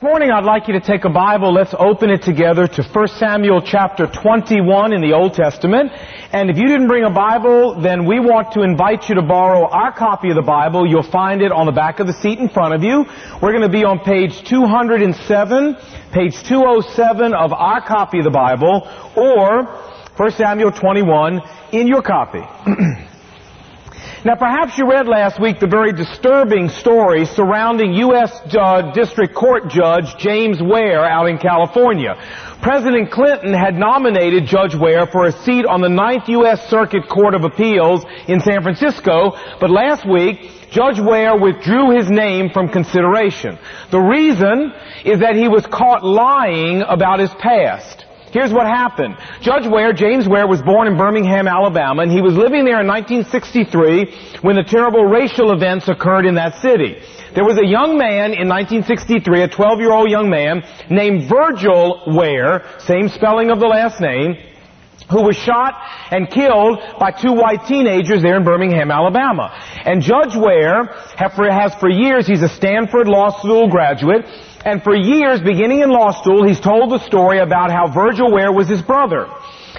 This morning I'd like you to take a Bible, let's open it together to 1 Samuel chapter 21 in the Old Testament. And if you didn't bring a Bible, then we want to invite you to borrow our copy of the Bible. You'll find it on the back of the seat in front of you. We're going to be on page 207, page 207 of our copy of the Bible, or 1 Samuel 21 in your copy. Now perhaps you read last week the very disturbing story surrounding U.S. Uh, District Court Judge James Ware out in California. President Clinton had nominated Judge Ware for a seat on the Ninth U.S. Circuit Court of Appeals in San Francisco, but last week, Judge Ware withdrew his name from consideration. The reason is that he was caught lying about his past. Here's what happened. Judge Ware, James Ware, was born in Birmingham, Alabama, and he was living there in 1963 when the terrible racial events occurred in that city. There was a young man in 1963, a 12-year-old young man named Virgil Ware, same spelling of the last name, who was shot and killed by two white teenagers there in Birmingham, Alabama. And Judge Ware has for years, he's a Stanford Law School graduate, and for years, beginning in law school, he's told the story about how Virgil Ware was his brother.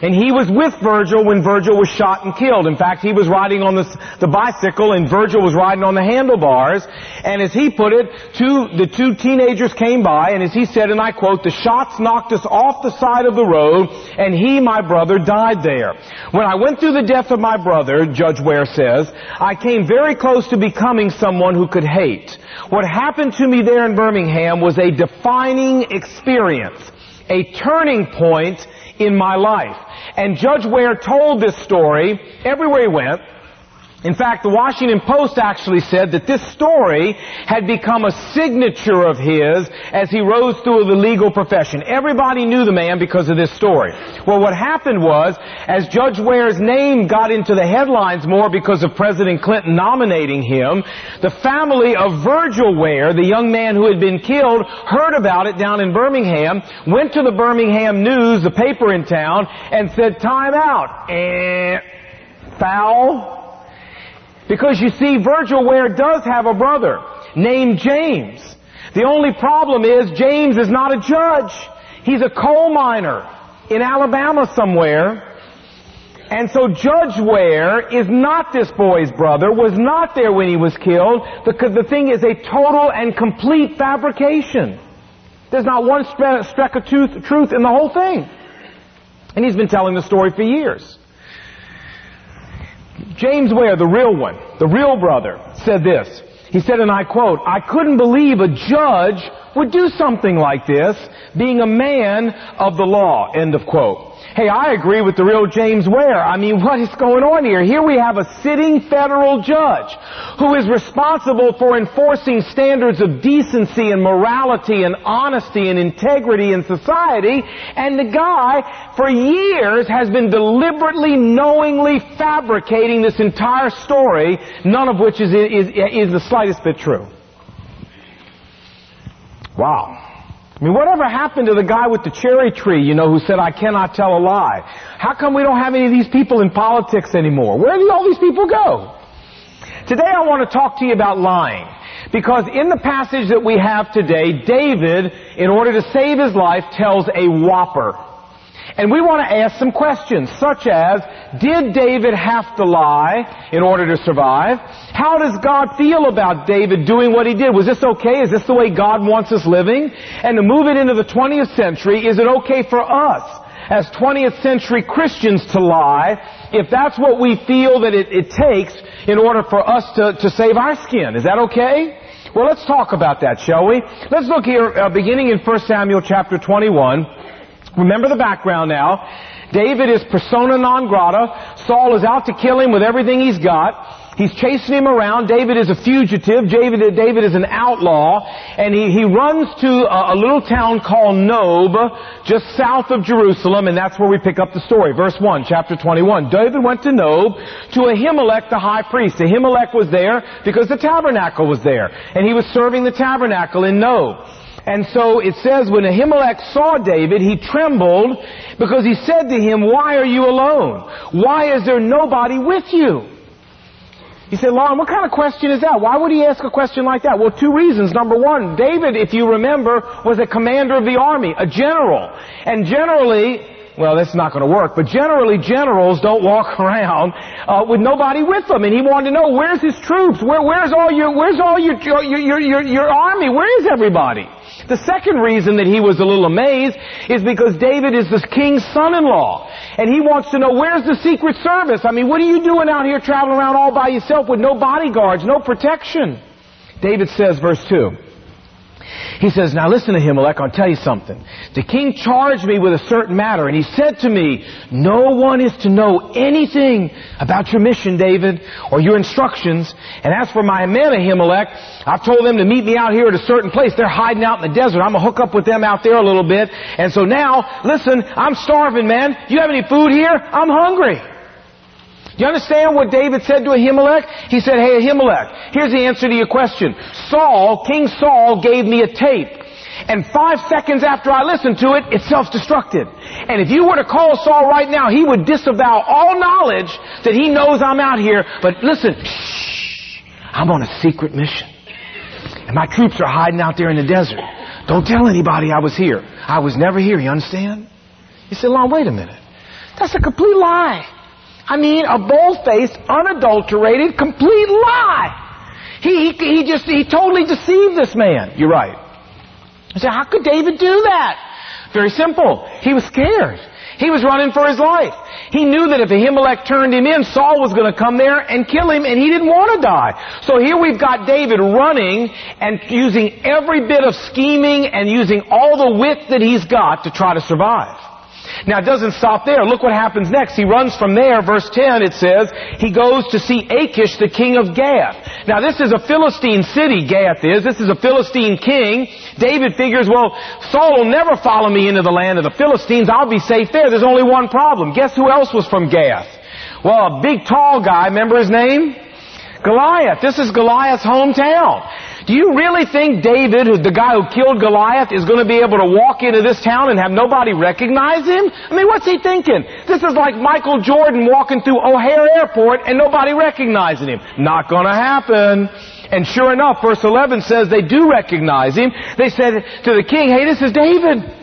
And he was with Virgil when Virgil was shot and killed. In fact, he was riding on the, the bicycle and Virgil was riding on the handlebars. And as he put it, two, the two teenagers came by and as he said, and I quote, the shots knocked us off the side of the road and he, my brother, died there. When I went through the death of my brother, Judge Ware says, I came very close to becoming someone who could hate. What happened to me there in Birmingham was a defining experience, a turning point in my life. And Judge Ware told this story everywhere he went. In fact, the Washington Post actually said that this story had become a signature of his as he rose through the legal profession. Everybody knew the man because of this story. Well, what happened was, as Judge Ware's name got into the headlines more because of President Clinton nominating him, the family of Virgil Ware, the young man who had been killed, heard about it down in Birmingham, went to the Birmingham News, the paper in town, and said, time out. Eh, foul because you see, Virgil Ware does have a brother named James. The only problem is James is not a judge. He's a coal miner in Alabama somewhere. And so Judge Ware is not this boy's brother, was not there when he was killed, because the thing is a total and complete fabrication. There's not one speck of truth in the whole thing. And he's been telling the story for years. James Ware, the real one, the real brother, said this. He said, and I quote, I couldn't believe a judge would do something like this, being a man of the law, end of quote. Hey, I agree with the real James Ware. I mean, what is going on here? Here we have a sitting federal judge who is responsible for enforcing standards of decency and morality and honesty and integrity in society, and the guy, for years, has been deliberately, knowingly fabricating this entire story, none of which is, is, is the slightest bit true. Wow. I mean, whatever happened to the guy with the cherry tree, you know, who said, I cannot tell a lie? How come we don't have any of these people in politics anymore? Where do all these people go? Today I want to talk to you about lying. Because in the passage that we have today, David, in order to save his life, tells a whopper. And we want to ask some questions, such as, did David have to lie in order to survive? How does God feel about David doing what he did? Was this okay? Is this the way God wants us living? And to move it into the 20th century, is it okay for us as 20th century Christians to lie if that's what we feel that it, it takes in order for us to, to save our skin? Is that okay? Well, let's talk about that, shall we? Let's look here, uh, beginning in 1 Samuel chapter 21. Remember the background now. David is persona non grata. Saul is out to kill him with everything he's got. He's chasing him around. David is a fugitive. David, David is an outlaw. And he, he runs to a, a little town called Nob, just south of Jerusalem, and that's where we pick up the story. Verse 1, chapter 21. David went to Nob to Ahimelech the high priest. Ahimelech was there because the tabernacle was there. And he was serving the tabernacle in Nob. And so it says when Ahimelech saw David, he trembled because he said to him, Why are you alone? Why is there nobody with you? He said, Lon, what kind of question is that? Why would he ask a question like that? Well, two reasons. Number one, David, if you remember, was a commander of the army, a general. And generally, well, that's not going to work, but generally generals don't walk around uh, with nobody with them. And he wanted to know, where's his troops? Where, where's all your, where's all your, your, your, your, your army? Where is everybody? The second reason that he was a little amazed is because David is the king's son-in-law. And he wants to know, where's the secret service? I mean, what are you doing out here traveling around all by yourself with no bodyguards, no protection? David says, verse 2, he says, now listen to him, Ahimelech, I'll tell you something. The king charged me with a certain matter, and he said to me, no one is to know anything about your mission, David, or your instructions. And as for my men, Ahimelech, I've told them to meet me out here at a certain place. They're hiding out in the desert. I'm gonna hook up with them out there a little bit. And so now, listen, I'm starving, man. You have any food here? I'm hungry. You understand what David said to Ahimelech? He said, hey Ahimelech, here's the answer to your question. Saul, King Saul gave me a tape. And five seconds after I listened to it, it self-destructed. And if you were to call Saul right now, he would disavow all knowledge that he knows I'm out here. But listen, shh, I'm on a secret mission. And my troops are hiding out there in the desert. Don't tell anybody I was here. I was never here, you understand? You say, Lon, wait a minute. That's a complete lie. I mean, a bold-faced, unadulterated, complete lie. He, he, he just, he totally deceived this man. You're right. I said, how could David do that? Very simple. He was scared. He was running for his life. He knew that if Ahimelech turned him in, Saul was going to come there and kill him, and he didn't want to die. So here we've got David running and using every bit of scheming and using all the wit that he's got to try to survive. Now it doesn't stop there. Look what happens next. He runs from there, verse 10 it says, he goes to see Achish, the king of Gath. Now this is a Philistine city, Gath is. This is a Philistine king. David figures, well, Saul will never follow me into the land of the Philistines. I'll be safe there. There's only one problem. Guess who else was from Gath? Well, a big tall guy, remember his name? Goliath. This is Goliath's hometown. Do you really think David, the guy who killed Goliath, is going to be able to walk into this town and have nobody recognize him? I mean, what's he thinking? This is like Michael Jordan walking through O'Hare Airport and nobody recognizing him. Not going to happen. And sure enough, verse 11 says they do recognize him. They said to the king, hey, this is David.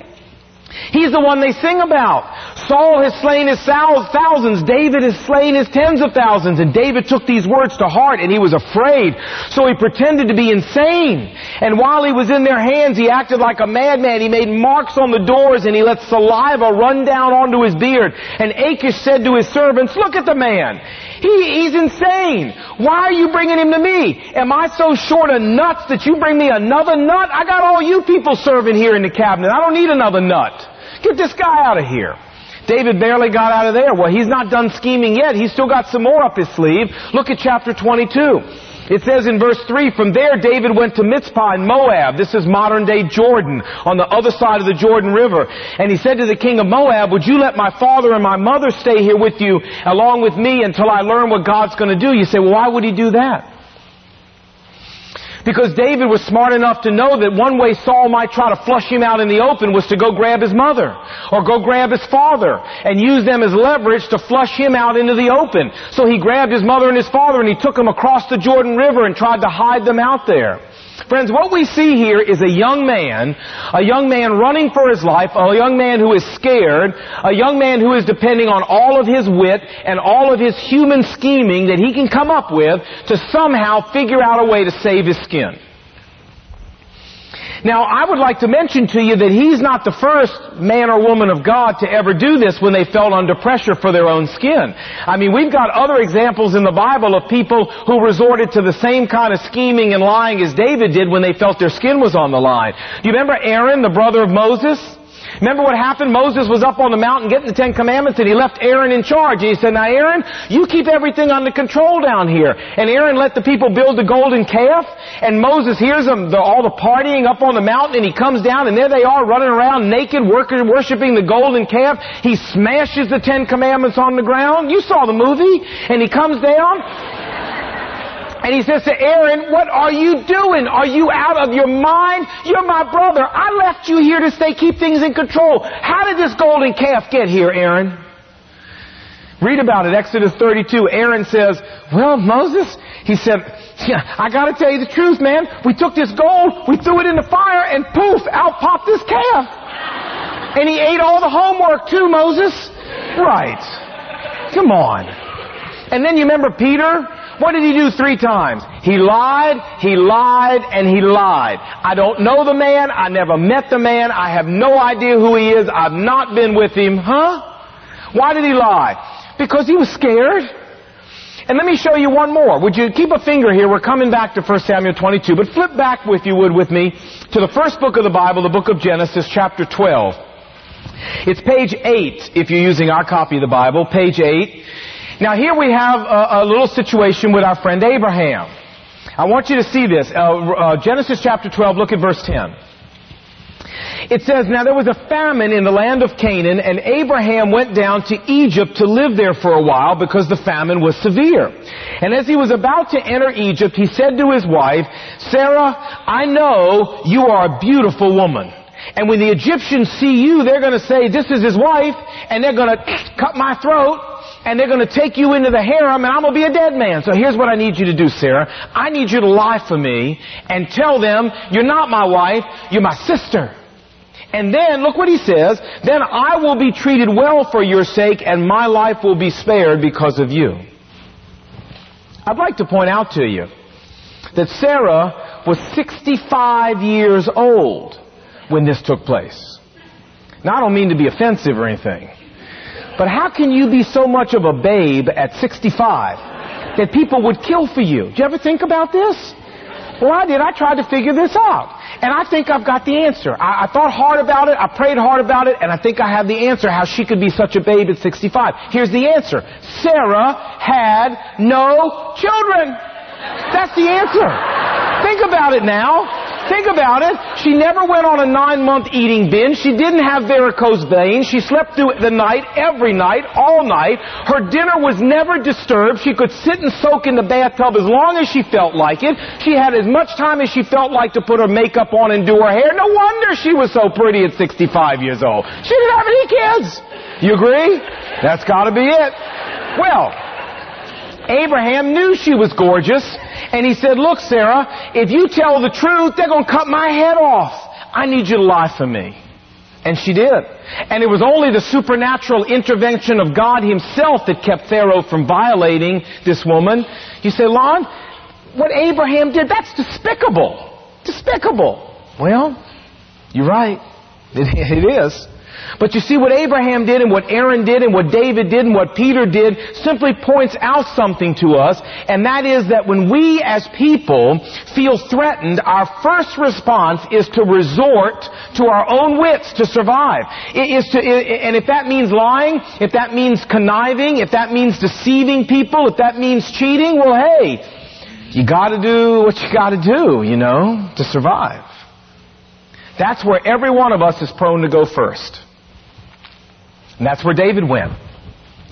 He's the one they sing about. Saul has slain his thousands. David has slain his tens of thousands. And David took these words to heart and he was afraid. So he pretended to be insane. And while he was in their hands, he acted like a madman. He made marks on the doors and he let saliva run down onto his beard. And Achish said to his servants, look at the man. He, he's insane. Why are you bringing him to me? Am I so short of nuts that you bring me another nut? I got all you people serving here in the cabinet. I don't need another nut. Get this guy out of here. David barely got out of there. Well, he's not done scheming yet. He's still got some more up his sleeve. Look at chapter 22. It says in verse 3, from there David went to Mizpah in Moab. This is modern day Jordan, on the other side of the Jordan River. And he said to the king of Moab, would you let my father and my mother stay here with you, along with me, until I learn what God's going to do? You say, well, why would he do that? Because David was smart enough to know that one way Saul might try to flush him out in the open was to go grab his mother or go grab his father and use them as leverage to flush him out into the open. So he grabbed his mother and his father and he took them across the Jordan River and tried to hide them out there. Friends, what we see here is a young man, a young man running for his life, a young man who is scared, a young man who is depending on all of his wit and all of his human scheming that he can come up with to somehow figure out a way to save his skin. Now, I would like to mention to you that he's not the first man or woman of God to ever do this when they felt under pressure for their own skin. I mean, we've got other examples in the Bible of people who resorted to the same kind of scheming and lying as David did when they felt their skin was on the line. Do you remember Aaron, the brother of Moses? Remember what happened? Moses was up on the mountain getting the Ten Commandments and he left Aaron in charge. And he said, now Aaron, you keep everything under control down here. And Aaron let the people build the golden calf and Moses hears them, the, all the partying up on the mountain and he comes down and there they are running around naked working, worshiping the golden calf. He smashes the Ten Commandments on the ground. You saw the movie. And he comes down and he says to Aaron, what are you doing? Are you out of your mind? You're my brother. I left you here to stay, keep things in control. How did this golden calf get here, Aaron? Read about it, Exodus 32. Aaron says, well, Moses, he said, yeah, I gotta tell you the truth, man. We took this gold, we threw it in the fire, and poof, out popped this calf. And he ate all the homework too, Moses. Right. Come on. And then you remember Peter? What did he do three times? He lied, he lied, and he lied. I don't know the man, I never met the man, I have no idea who he is, I've not been with him. Huh? Why did he lie? Because he was scared. And let me show you one more. Would you keep a finger here? We're coming back to 1 Samuel 22, but flip back, if you would, with me to the first book of the Bible, the book of Genesis, chapter 12. It's page 8, if you're using our copy of the Bible, page 8. Now here we have a, a little situation with our friend Abraham. I want you to see this. Uh, uh, Genesis chapter 12, look at verse 10. It says, Now there was a famine in the land of Canaan, and Abraham went down to Egypt to live there for a while because the famine was severe. And as he was about to enter Egypt, he said to his wife, Sarah, I know you are a beautiful woman. And when the Egyptians see you, they're going to say, this is his wife, and they're going to cut my throat, and they're going to take you into the harem, and I'm going to be a dead man. So here's what I need you to do, Sarah. I need you to lie for me and tell them, you're not my wife, you're my sister. And then, look what he says, then I will be treated well for your sake and my life will be spared because of you. I'd like to point out to you that Sarah was 65 years old when this took place. Now I don't mean to be offensive or anything, but how can you be so much of a babe at 65 that people would kill for you? Do you ever think about this? Well, I did. I tried to figure this out. And I think I've got the answer. I, I, thought hard about it, I prayed hard about it, and I think I have the answer how she could be such a babe at 65. Here's the answer. Sarah had no children. That's the answer. Think about it now. Think about it. She never went on a nine month eating binge. She didn't have varicose veins. She slept through the night, every night, all night. Her dinner was never disturbed. She could sit and soak in the bathtub as long as she felt like it. She had as much time as she felt like to put her makeup on and do her hair. No wonder she was so pretty at 65 years old. She didn't have any kids. You agree? That's gotta be it. Well, Abraham knew she was gorgeous, and he said, look, Sarah, if you tell the truth, they're going to cut my head off. I need you to lie for me. And she did. And it was only the supernatural intervention of God himself that kept Pharaoh from violating this woman. You say, Lon, what Abraham did, that's despicable. Despicable. Well, you're right. It, it is. But you see what Abraham did and what Aaron did and what David did and what Peter did simply points out something to us, and that is that when we as people feel threatened, our first response is to resort to our own wits to survive. It is to, and if that means lying, if that means conniving, if that means deceiving people, if that means cheating, well hey, you gotta do what you gotta do, you know, to survive. That's where every one of us is prone to go first. And that's where David went.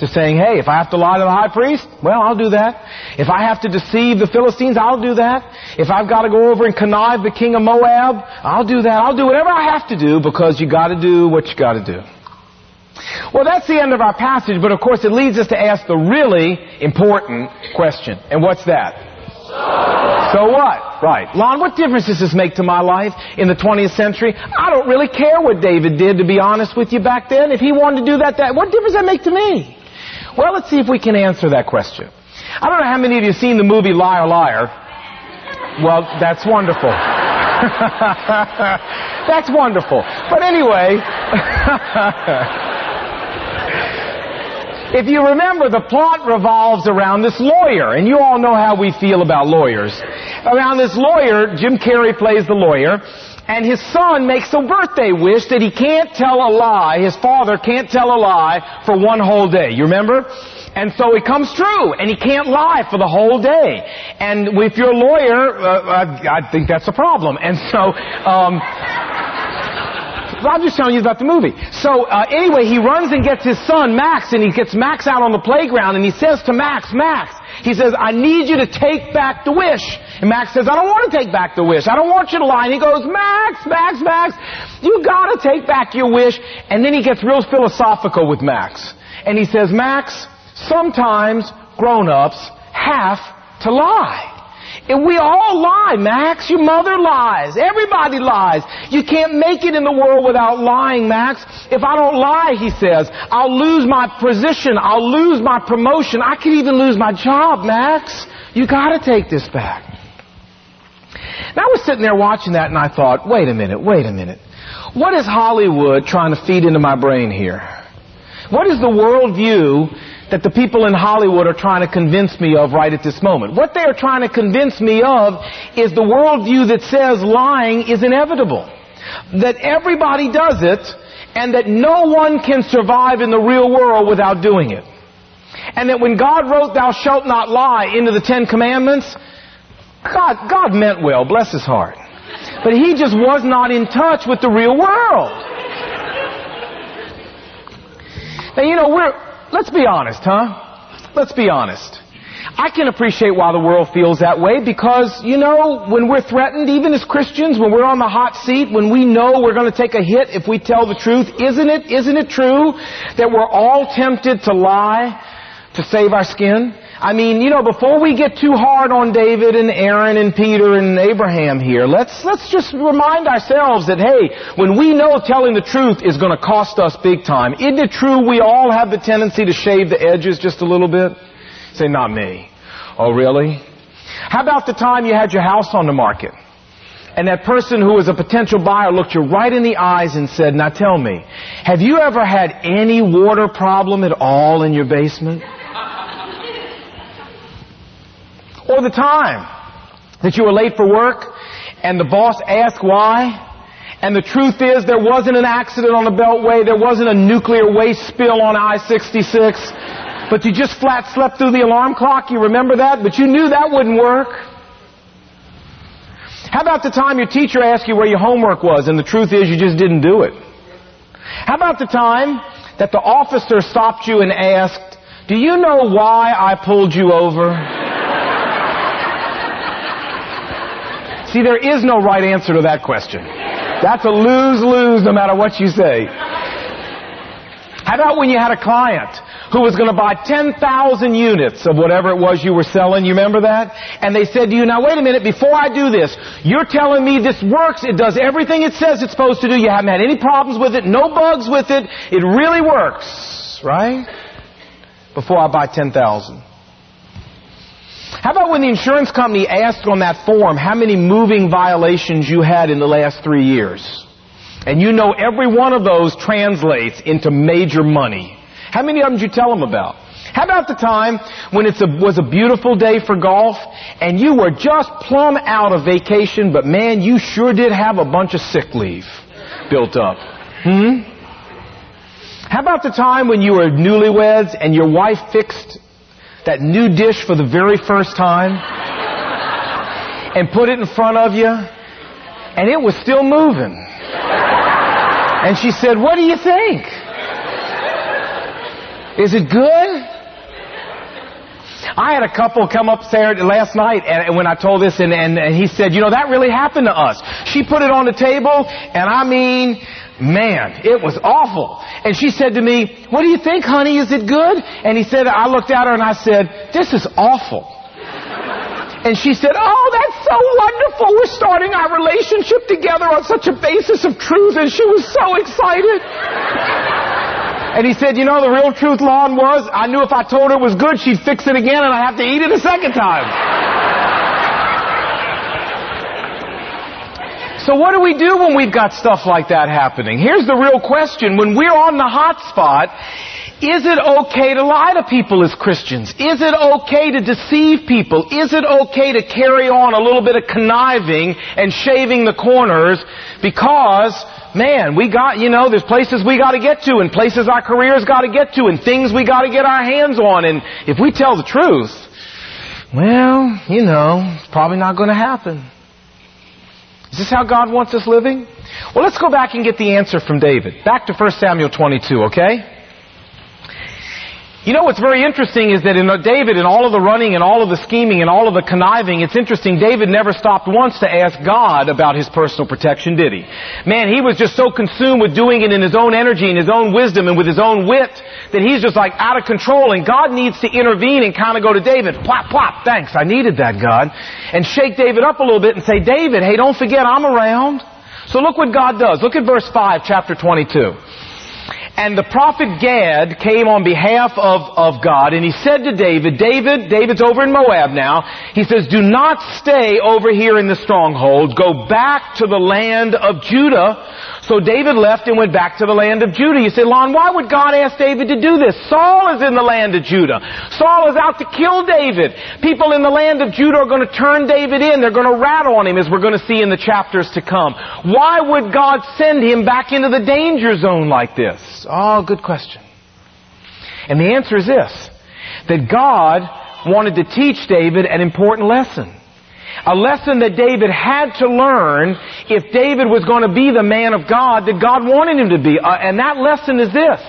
To saying, hey, if I have to lie to the high priest, well, I'll do that. If I have to deceive the Philistines, I'll do that. If I've got to go over and connive the king of Moab, I'll do that. I'll do whatever I have to do because you gotta do what you gotta do. Well, that's the end of our passage, but of course it leads us to ask the really important question. And what's that? So what? Right. Lon, what difference does this make to my life in the 20th century? I don't really care what David did, to be honest with you, back then. If he wanted to do that, that, what difference does that make to me? Well, let's see if we can answer that question. I don't know how many of you have seen the movie Liar Liar. Well, that's wonderful. that's wonderful. But anyway, If you remember, the plot revolves around this lawyer, and you all know how we feel about lawyers. Around this lawyer, Jim Carrey plays the lawyer, and his son makes a birthday wish that he can't tell a lie, his father can't tell a lie for one whole day. You remember? And so it comes true, and he can't lie for the whole day. And if you're a lawyer, uh, I, I think that's a problem. And so, um, I'm just telling you about the movie. So uh, anyway, he runs and gets his son Max, and he gets Max out on the playground, and he says to Max, Max, he says, I need you to take back the wish. And Max says, I don't want to take back the wish. I don't want you to lie. And he goes, Max, Max, Max, you got to take back your wish. And then he gets real philosophical with Max, and he says, Max, Sometimes grown-ups have to lie. And we all lie, Max. Your mother lies. Everybody lies. You can't make it in the world without lying, Max. If I don't lie, he says, I'll lose my position. I'll lose my promotion. I could even lose my job, Max. You gotta take this back. And I was sitting there watching that and I thought, wait a minute, wait a minute. What is Hollywood trying to feed into my brain here? What is the worldview that the people in Hollywood are trying to convince me of right at this moment. What they are trying to convince me of is the worldview that says lying is inevitable. That everybody does it, and that no one can survive in the real world without doing it. And that when God wrote thou shalt not lie into the Ten Commandments, God, God meant well, bless his heart. But he just was not in touch with the real world. Now, you know, we're, Let's be honest, huh? Let's be honest. I can appreciate why the world feels that way because, you know, when we're threatened, even as Christians, when we're on the hot seat, when we know we're going to take a hit if we tell the truth, isn't it, isn't it true that we're all tempted to lie to save our skin? I mean, you know, before we get too hard on David and Aaron and Peter and Abraham here, let's, let's just remind ourselves that, hey, when we know telling the truth is going to cost us big time, isn't it true we all have the tendency to shave the edges just a little bit? Say, not me. Oh, really? How about the time you had your house on the market? And that person who was a potential buyer looked you right in the eyes and said, now tell me, have you ever had any water problem at all in your basement? Or the time that you were late for work and the boss asked why. And the truth is there wasn't an accident on the Beltway. There wasn't a nuclear waste spill on I-66. But you just flat slept through the alarm clock. You remember that? But you knew that wouldn't work. How about the time your teacher asked you where your homework was and the truth is you just didn't do it? How about the time that the officer stopped you and asked, do you know why I pulled you over? See, there is no right answer to that question. That's a lose-lose no matter what you say. How about when you had a client who was going to buy 10,000 units of whatever it was you were selling? You remember that? And they said to you, now wait a minute, before I do this, you're telling me this works, it does everything it says it's supposed to do, you haven't had any problems with it, no bugs with it, it really works, right? Before I buy 10,000. How about when the insurance company asked on that form how many moving violations you had in the last three years? And you know every one of those translates into major money. How many of them did you tell them about? How about the time when it was a beautiful day for golf and you were just plumb out of vacation, but man, you sure did have a bunch of sick leave built up. Hmm? How about the time when you were newlyweds and your wife fixed that new dish for the very first time and put it in front of you and it was still moving. And she said, what do you think? Is it good? I had a couple come up Saturday last night, and when I told this, and, and, and he said, you know, that really happened to us. She put it on the table, and I mean, man, it was awful. And she said to me, what do you think, honey? Is it good? And he said, I looked at her and I said, this is awful. And she said, oh, that's so wonderful. We're starting our relationship together on such a basis of truth. And she was so excited. And he said, you know, the real truth, Lon, was I knew if I told her it was good, she'd fix it again and I'd have to eat it a second time. So what do we do when we've got stuff like that happening? Here's the real question. When we're on the hot spot, is it okay to lie to people as Christians? Is it okay to deceive people? Is it okay to carry on a little bit of conniving and shaving the corners because, man, we got, you know, there's places we gotta get to and places our careers gotta get to and things we gotta get our hands on and if we tell the truth, well, you know, it's probably not gonna happen. Is this how God wants us living? Well, let's go back and get the answer from David. Back to 1 Samuel 22, okay? You know what's very interesting is that in David and all of the running and all of the scheming and all of the conniving, it's interesting David never stopped once to ask God about his personal protection, did he? Man, he was just so consumed with doing it in his own energy and his own wisdom and with his own wit that he's just like out of control and God needs to intervene and kind of go to David, plop, plop, thanks, I needed that God, and shake David up a little bit and say, David, hey, don't forget I'm around. So look what God does. Look at verse 5, chapter 22. And the prophet Gad came on behalf of, of God and he said to David, David, David's over in Moab now, he says, do not stay over here in the stronghold. Go back to the land of Judah so David left and went back to the land of Judah. You say, Lon, why would God ask David to do this? Saul is in the land of Judah. Saul is out to kill David. People in the land of Judah are going to turn David in. They're going to rat on him as we're going to see in the chapters to come. Why would God send him back into the danger zone like this? Oh, good question. And the answer is this, that God wanted to teach David an important lesson. A lesson that David had to learn if David was going to be the man of God that God wanted him to be. Uh, and that lesson is this.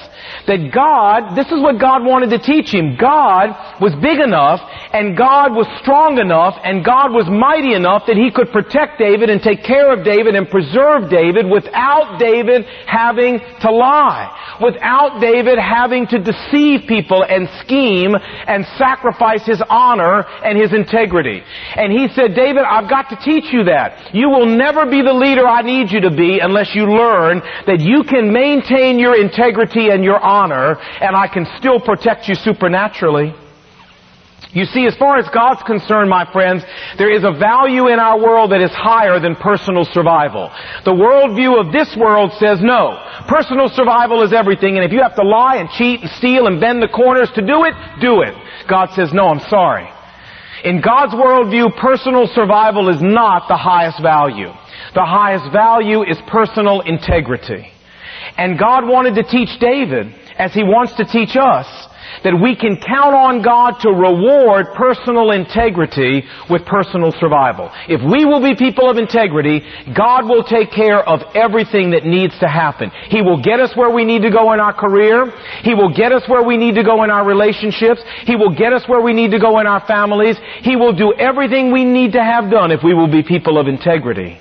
That God, this is what God wanted to teach him. God was big enough and God was strong enough and God was mighty enough that he could protect David and take care of David and preserve David without David having to lie. Without David having to deceive people and scheme and sacrifice his honor and his integrity. And he said, David, I've got to teach you that. You will never be the leader I need you to be unless you learn that you can maintain your integrity and your honor and I can still protect you supernaturally. You see, as far as God's concerned, my friends, there is a value in our world that is higher than personal survival. The worldview of this world says no. Personal survival is everything, and if you have to lie and cheat and steal and bend the corners to do it, do it. God says, no, I'm sorry. In God's worldview, personal survival is not the highest value. The highest value is personal integrity. And God wanted to teach David, as He wants to teach us, that we can count on God to reward personal integrity with personal survival. If we will be people of integrity, God will take care of everything that needs to happen. He will get us where we need to go in our career. He will get us where we need to go in our relationships. He will get us where we need to go in our families. He will do everything we need to have done if we will be people of integrity.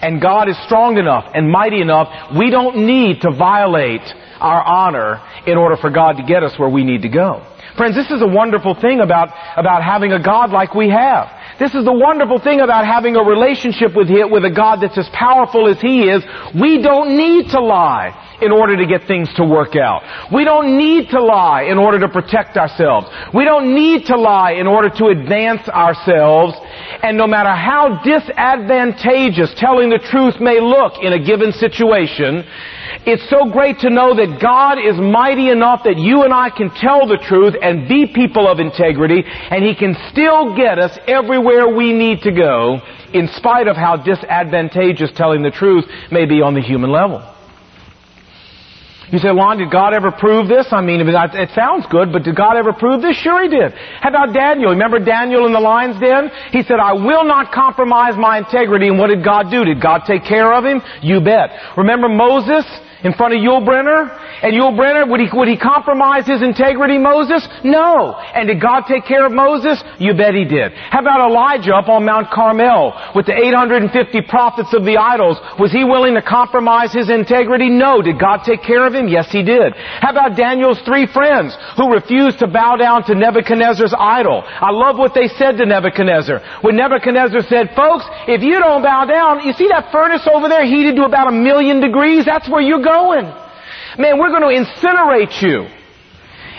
And God is strong enough and mighty enough, we don't need to violate our honor in order for God to get us where we need to go. Friends, this is a wonderful thing about, about having a God like we have. This is the wonderful thing about having a relationship with, with a God that's as powerful as He is. We don't need to lie in order to get things to work out. We don't need to lie in order to protect ourselves. We don't need to lie in order to advance ourselves. And no matter how disadvantageous telling the truth may look in a given situation, it's so great to know that God is mighty enough that you and I can tell the truth and be people of integrity, and He can still get us everywhere we need to go, in spite of how disadvantageous telling the truth may be on the human level. You say, Lon, did God ever prove this? I mean, it sounds good, but did God ever prove this? Sure He did. How about Daniel? Remember Daniel in the lion's den? He said, I will not compromise my integrity. And what did God do? Did God take care of him? You bet. Remember Moses? In front of Yul Brynner? And Yul Brynner, would he, would he compromise his integrity, Moses? No. And did God take care of Moses? You bet he did. How about Elijah up on Mount Carmel with the 850 prophets of the idols? Was he willing to compromise his integrity? No. Did God take care of him? Yes, he did. How about Daniel's three friends who refused to bow down to Nebuchadnezzar's idol? I love what they said to Nebuchadnezzar. When Nebuchadnezzar said, folks, if you don't bow down, you see that furnace over there heated to about a million degrees? That's where you're going? Man, we're going to incinerate you.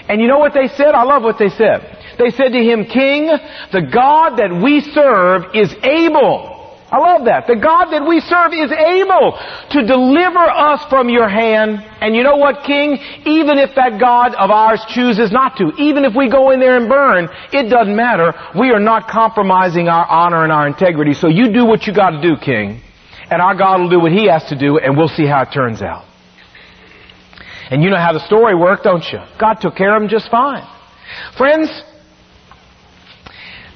And you know what they said? I love what they said. They said to him, King, the God that we serve is able. I love that. The God that we serve is able to deliver us from your hand. And you know what, King? Even if that God of ours chooses not to, even if we go in there and burn, it doesn't matter. We are not compromising our honor and our integrity. So you do what you got to do, King. And our God will do what He has to do, and we'll see how it turns out. And you know how the story worked, don't you? God took care of them just fine. Friends,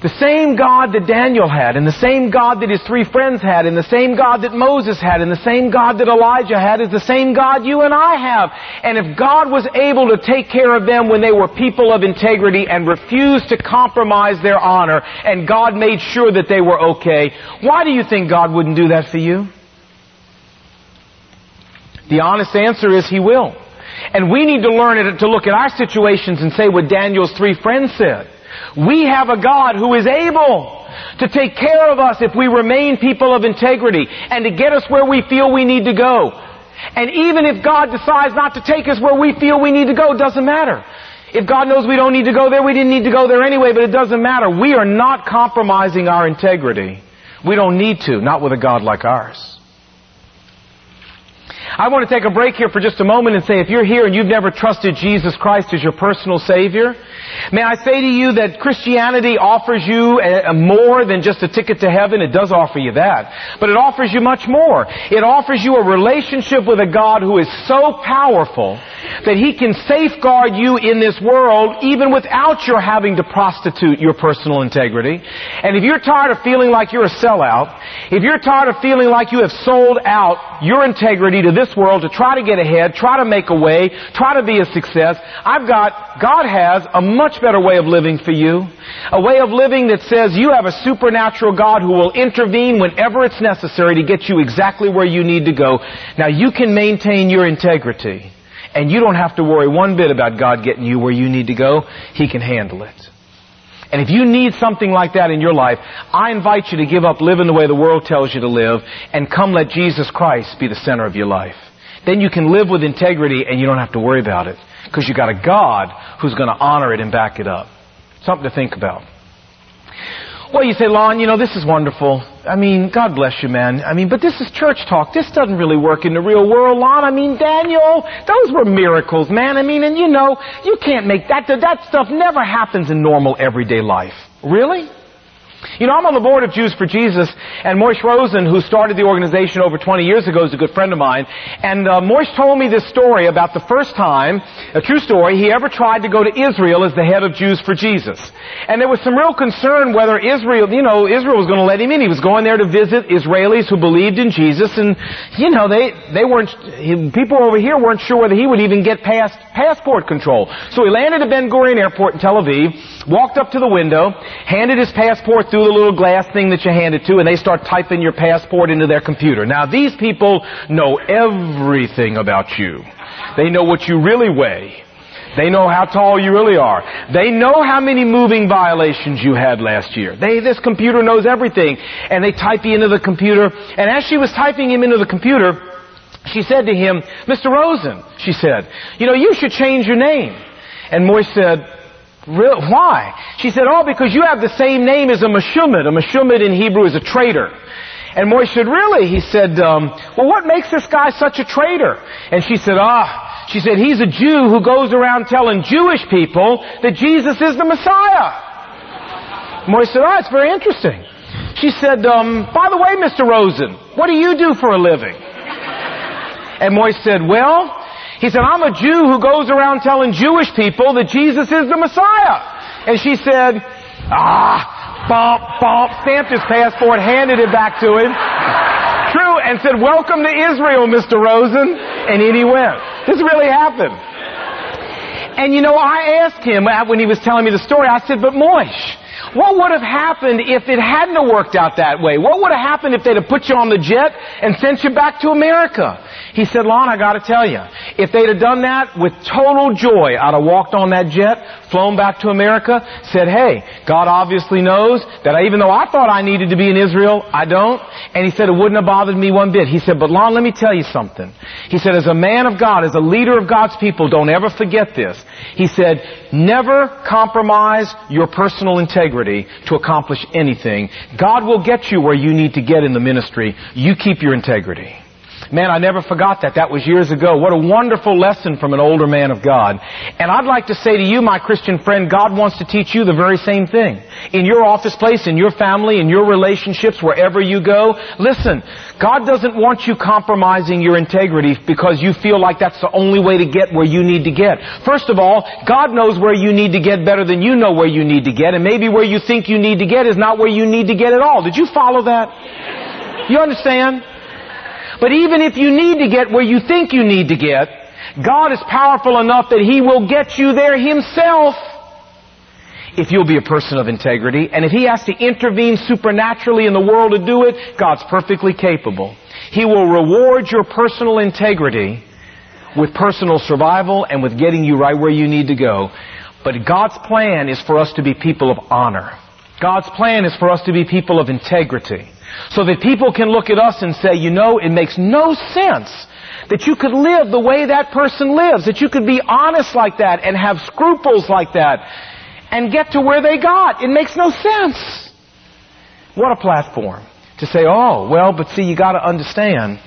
The same God that Daniel had, and the same God that his three friends had, and the same God that Moses had, and the same God that Elijah had is the same God you and I have. And if God was able to take care of them when they were people of integrity and refused to compromise their honor, and God made sure that they were okay, why do you think God wouldn't do that for you? The honest answer is He will. And we need to learn to look at our situations and say what Daniel's three friends said. We have a God who is able to take care of us if we remain people of integrity and to get us where we feel we need to go. And even if God decides not to take us where we feel we need to go, it doesn't matter. If God knows we don't need to go there, we didn't need to go there anyway, but it doesn't matter. We are not compromising our integrity. We don't need to, not with a God like ours. I want to take a break here for just a moment and say if you're here and you've never trusted Jesus Christ as your personal Savior, may I say to you that Christianity offers you a, a more than just a ticket to heaven. It does offer you that. But it offers you much more. It offers you a relationship with a God who is so powerful that He can safeguard you in this world even without your having to prostitute your personal integrity. And if you're tired of feeling like you're a sellout, if you're tired of feeling like you have sold out your integrity to this world to try to get ahead, try to make a way, try to be a success, I've got, God has a much better way of living for you. A way of living that says you have a supernatural God who will intervene whenever it's necessary to get you exactly where you need to go. Now you can maintain your integrity. And you don't have to worry one bit about God getting you where you need to go. He can handle it. And if you need something like that in your life, I invite you to give up living the way the world tells you to live and come let Jesus Christ be the center of your life. Then you can live with integrity and you don't have to worry about it because you got a God who's going to honor it and back it up. Something to think about. Well, you say, Lon, you know, this is wonderful. I mean, God bless you, man. I mean, but this is church talk. This doesn't really work in the real world, Lon. I mean, Daniel, those were miracles, man. I mean, and you know, you can't make that, that stuff never happens in normal everyday life. Really? You know, I'm on the board of Jews for Jesus, and Moish Rosen, who started the organization over 20 years ago, is a good friend of mine. And uh, Moish told me this story about the first time, a true story, he ever tried to go to Israel as the head of Jews for Jesus. And there was some real concern whether Israel, you know, Israel was going to let him in. He was going there to visit Israelis who believed in Jesus, and you know, they they weren't. People over here weren't sure whether he would even get past passport control. So he landed at Ben Gurion Airport in Tel Aviv, walked up to the window, handed his passport through the little glass thing that you hand it to and they start typing your passport into their computer. Now these people know everything about you. They know what you really weigh. They know how tall you really are. They know how many moving violations you had last year. They, this computer knows everything. And they type you into the computer. And as she was typing him into the computer, she said to him, Mr. Rosen, she said, you know, you should change your name. And Moish said, Real, why? She said, oh, because you have the same name as a Meshumad. A Meshumad in Hebrew is a traitor. And Moish said, really? He said, um, well, what makes this guy such a traitor? And she said, ah, she said, he's a Jew who goes around telling Jewish people that Jesus is the Messiah. Moish said, oh, it's very interesting. She said, um, by the way, Mr. Rosen, what do you do for a living? And Moish said, well, he said, I'm a Jew who goes around telling Jewish people that Jesus is the Messiah. And she said, ah, bump, bump, stamped his passport, handed it back to him. True, and said, welcome to Israel, Mr. Rosen. And in he went. This really happened. And you know, I asked him when he was telling me the story, I said, but Moish, what would have happened if it hadn't worked out that way? What would have happened if they'd have put you on the jet and sent you back to America? He said, Lon, I gotta tell you, if they'd have done that with total joy, I'd have walked on that jet, flown back to America, said, hey, God obviously knows that I, even though I thought I needed to be in Israel, I don't. And he said, it wouldn't have bothered me one bit. He said, but Lon, let me tell you something. He said, as a man of God, as a leader of God's people, don't ever forget this. He said, never compromise your personal integrity to accomplish anything. God will get you where you need to get in the ministry. You keep your integrity. Man, I never forgot that. That was years ago. What a wonderful lesson from an older man of God. And I'd like to say to you, my Christian friend, God wants to teach you the very same thing. In your office place, in your family, in your relationships, wherever you go, listen, God doesn't want you compromising your integrity because you feel like that's the only way to get where you need to get. First of all, God knows where you need to get better than you know where you need to get, and maybe where you think you need to get is not where you need to get at all. Did you follow that? You understand? But even if you need to get where you think you need to get, God is powerful enough that He will get you there Himself if you'll be a person of integrity. And if He has to intervene supernaturally in the world to do it, God's perfectly capable. He will reward your personal integrity with personal survival and with getting you right where you need to go. But God's plan is for us to be people of honor. God's plan is for us to be people of integrity. So that people can look at us and say, you know, it makes no sense that you could live the way that person lives, that you could be honest like that and have scruples like that and get to where they got. It makes no sense. What a platform to say, oh, well, but see, you gotta understand,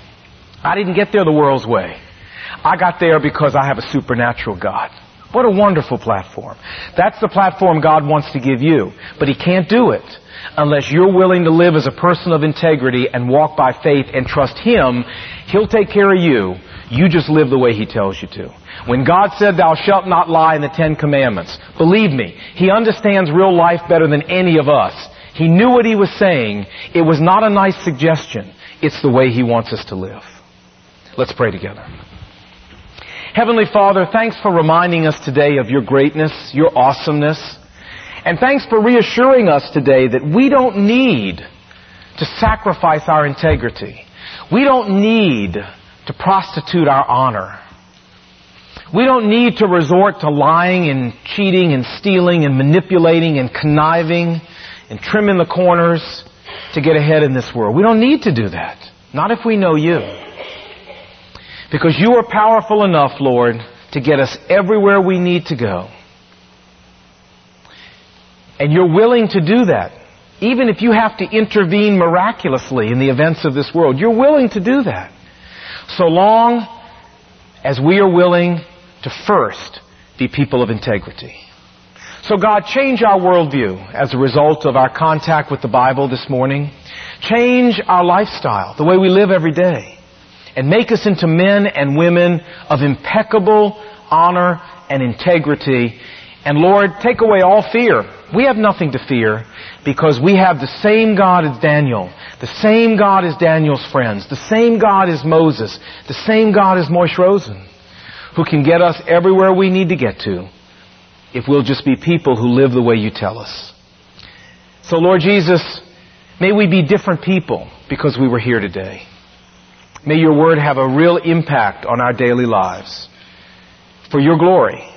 I didn't get there the world's way. I got there because I have a supernatural God. What a wonderful platform. That's the platform God wants to give you. But He can't do it unless you're willing to live as a person of integrity and walk by faith and trust Him, He'll take care of you. You just live the way He tells you to. When God said, thou shalt not lie in the Ten Commandments, believe me, He understands real life better than any of us. He knew what He was saying. It was not a nice suggestion. It's the way He wants us to live. Let's pray together. Heavenly Father, thanks for reminding us today of your greatness, your awesomeness, and thanks for reassuring us today that we don't need to sacrifice our integrity. We don't need to prostitute our honor. We don't need to resort to lying and cheating and stealing and manipulating and conniving and trimming the corners to get ahead in this world. We don't need to do that. Not if we know you. Because you are powerful enough, Lord, to get us everywhere we need to go. And you're willing to do that. Even if you have to intervene miraculously in the events of this world, you're willing to do that. So long as we are willing to first be people of integrity. So God, change our worldview as a result of our contact with the Bible this morning. Change our lifestyle, the way we live every day. And make us into men and women of impeccable honor and integrity. And Lord, take away all fear we have nothing to fear because we have the same God as Daniel, the same God as Daniel's friends, the same God as Moses, the same God as Moshe Rosen, who can get us everywhere we need to get to if we'll just be people who live the way you tell us. So Lord Jesus, may we be different people because we were here today. May your word have a real impact on our daily lives for your glory.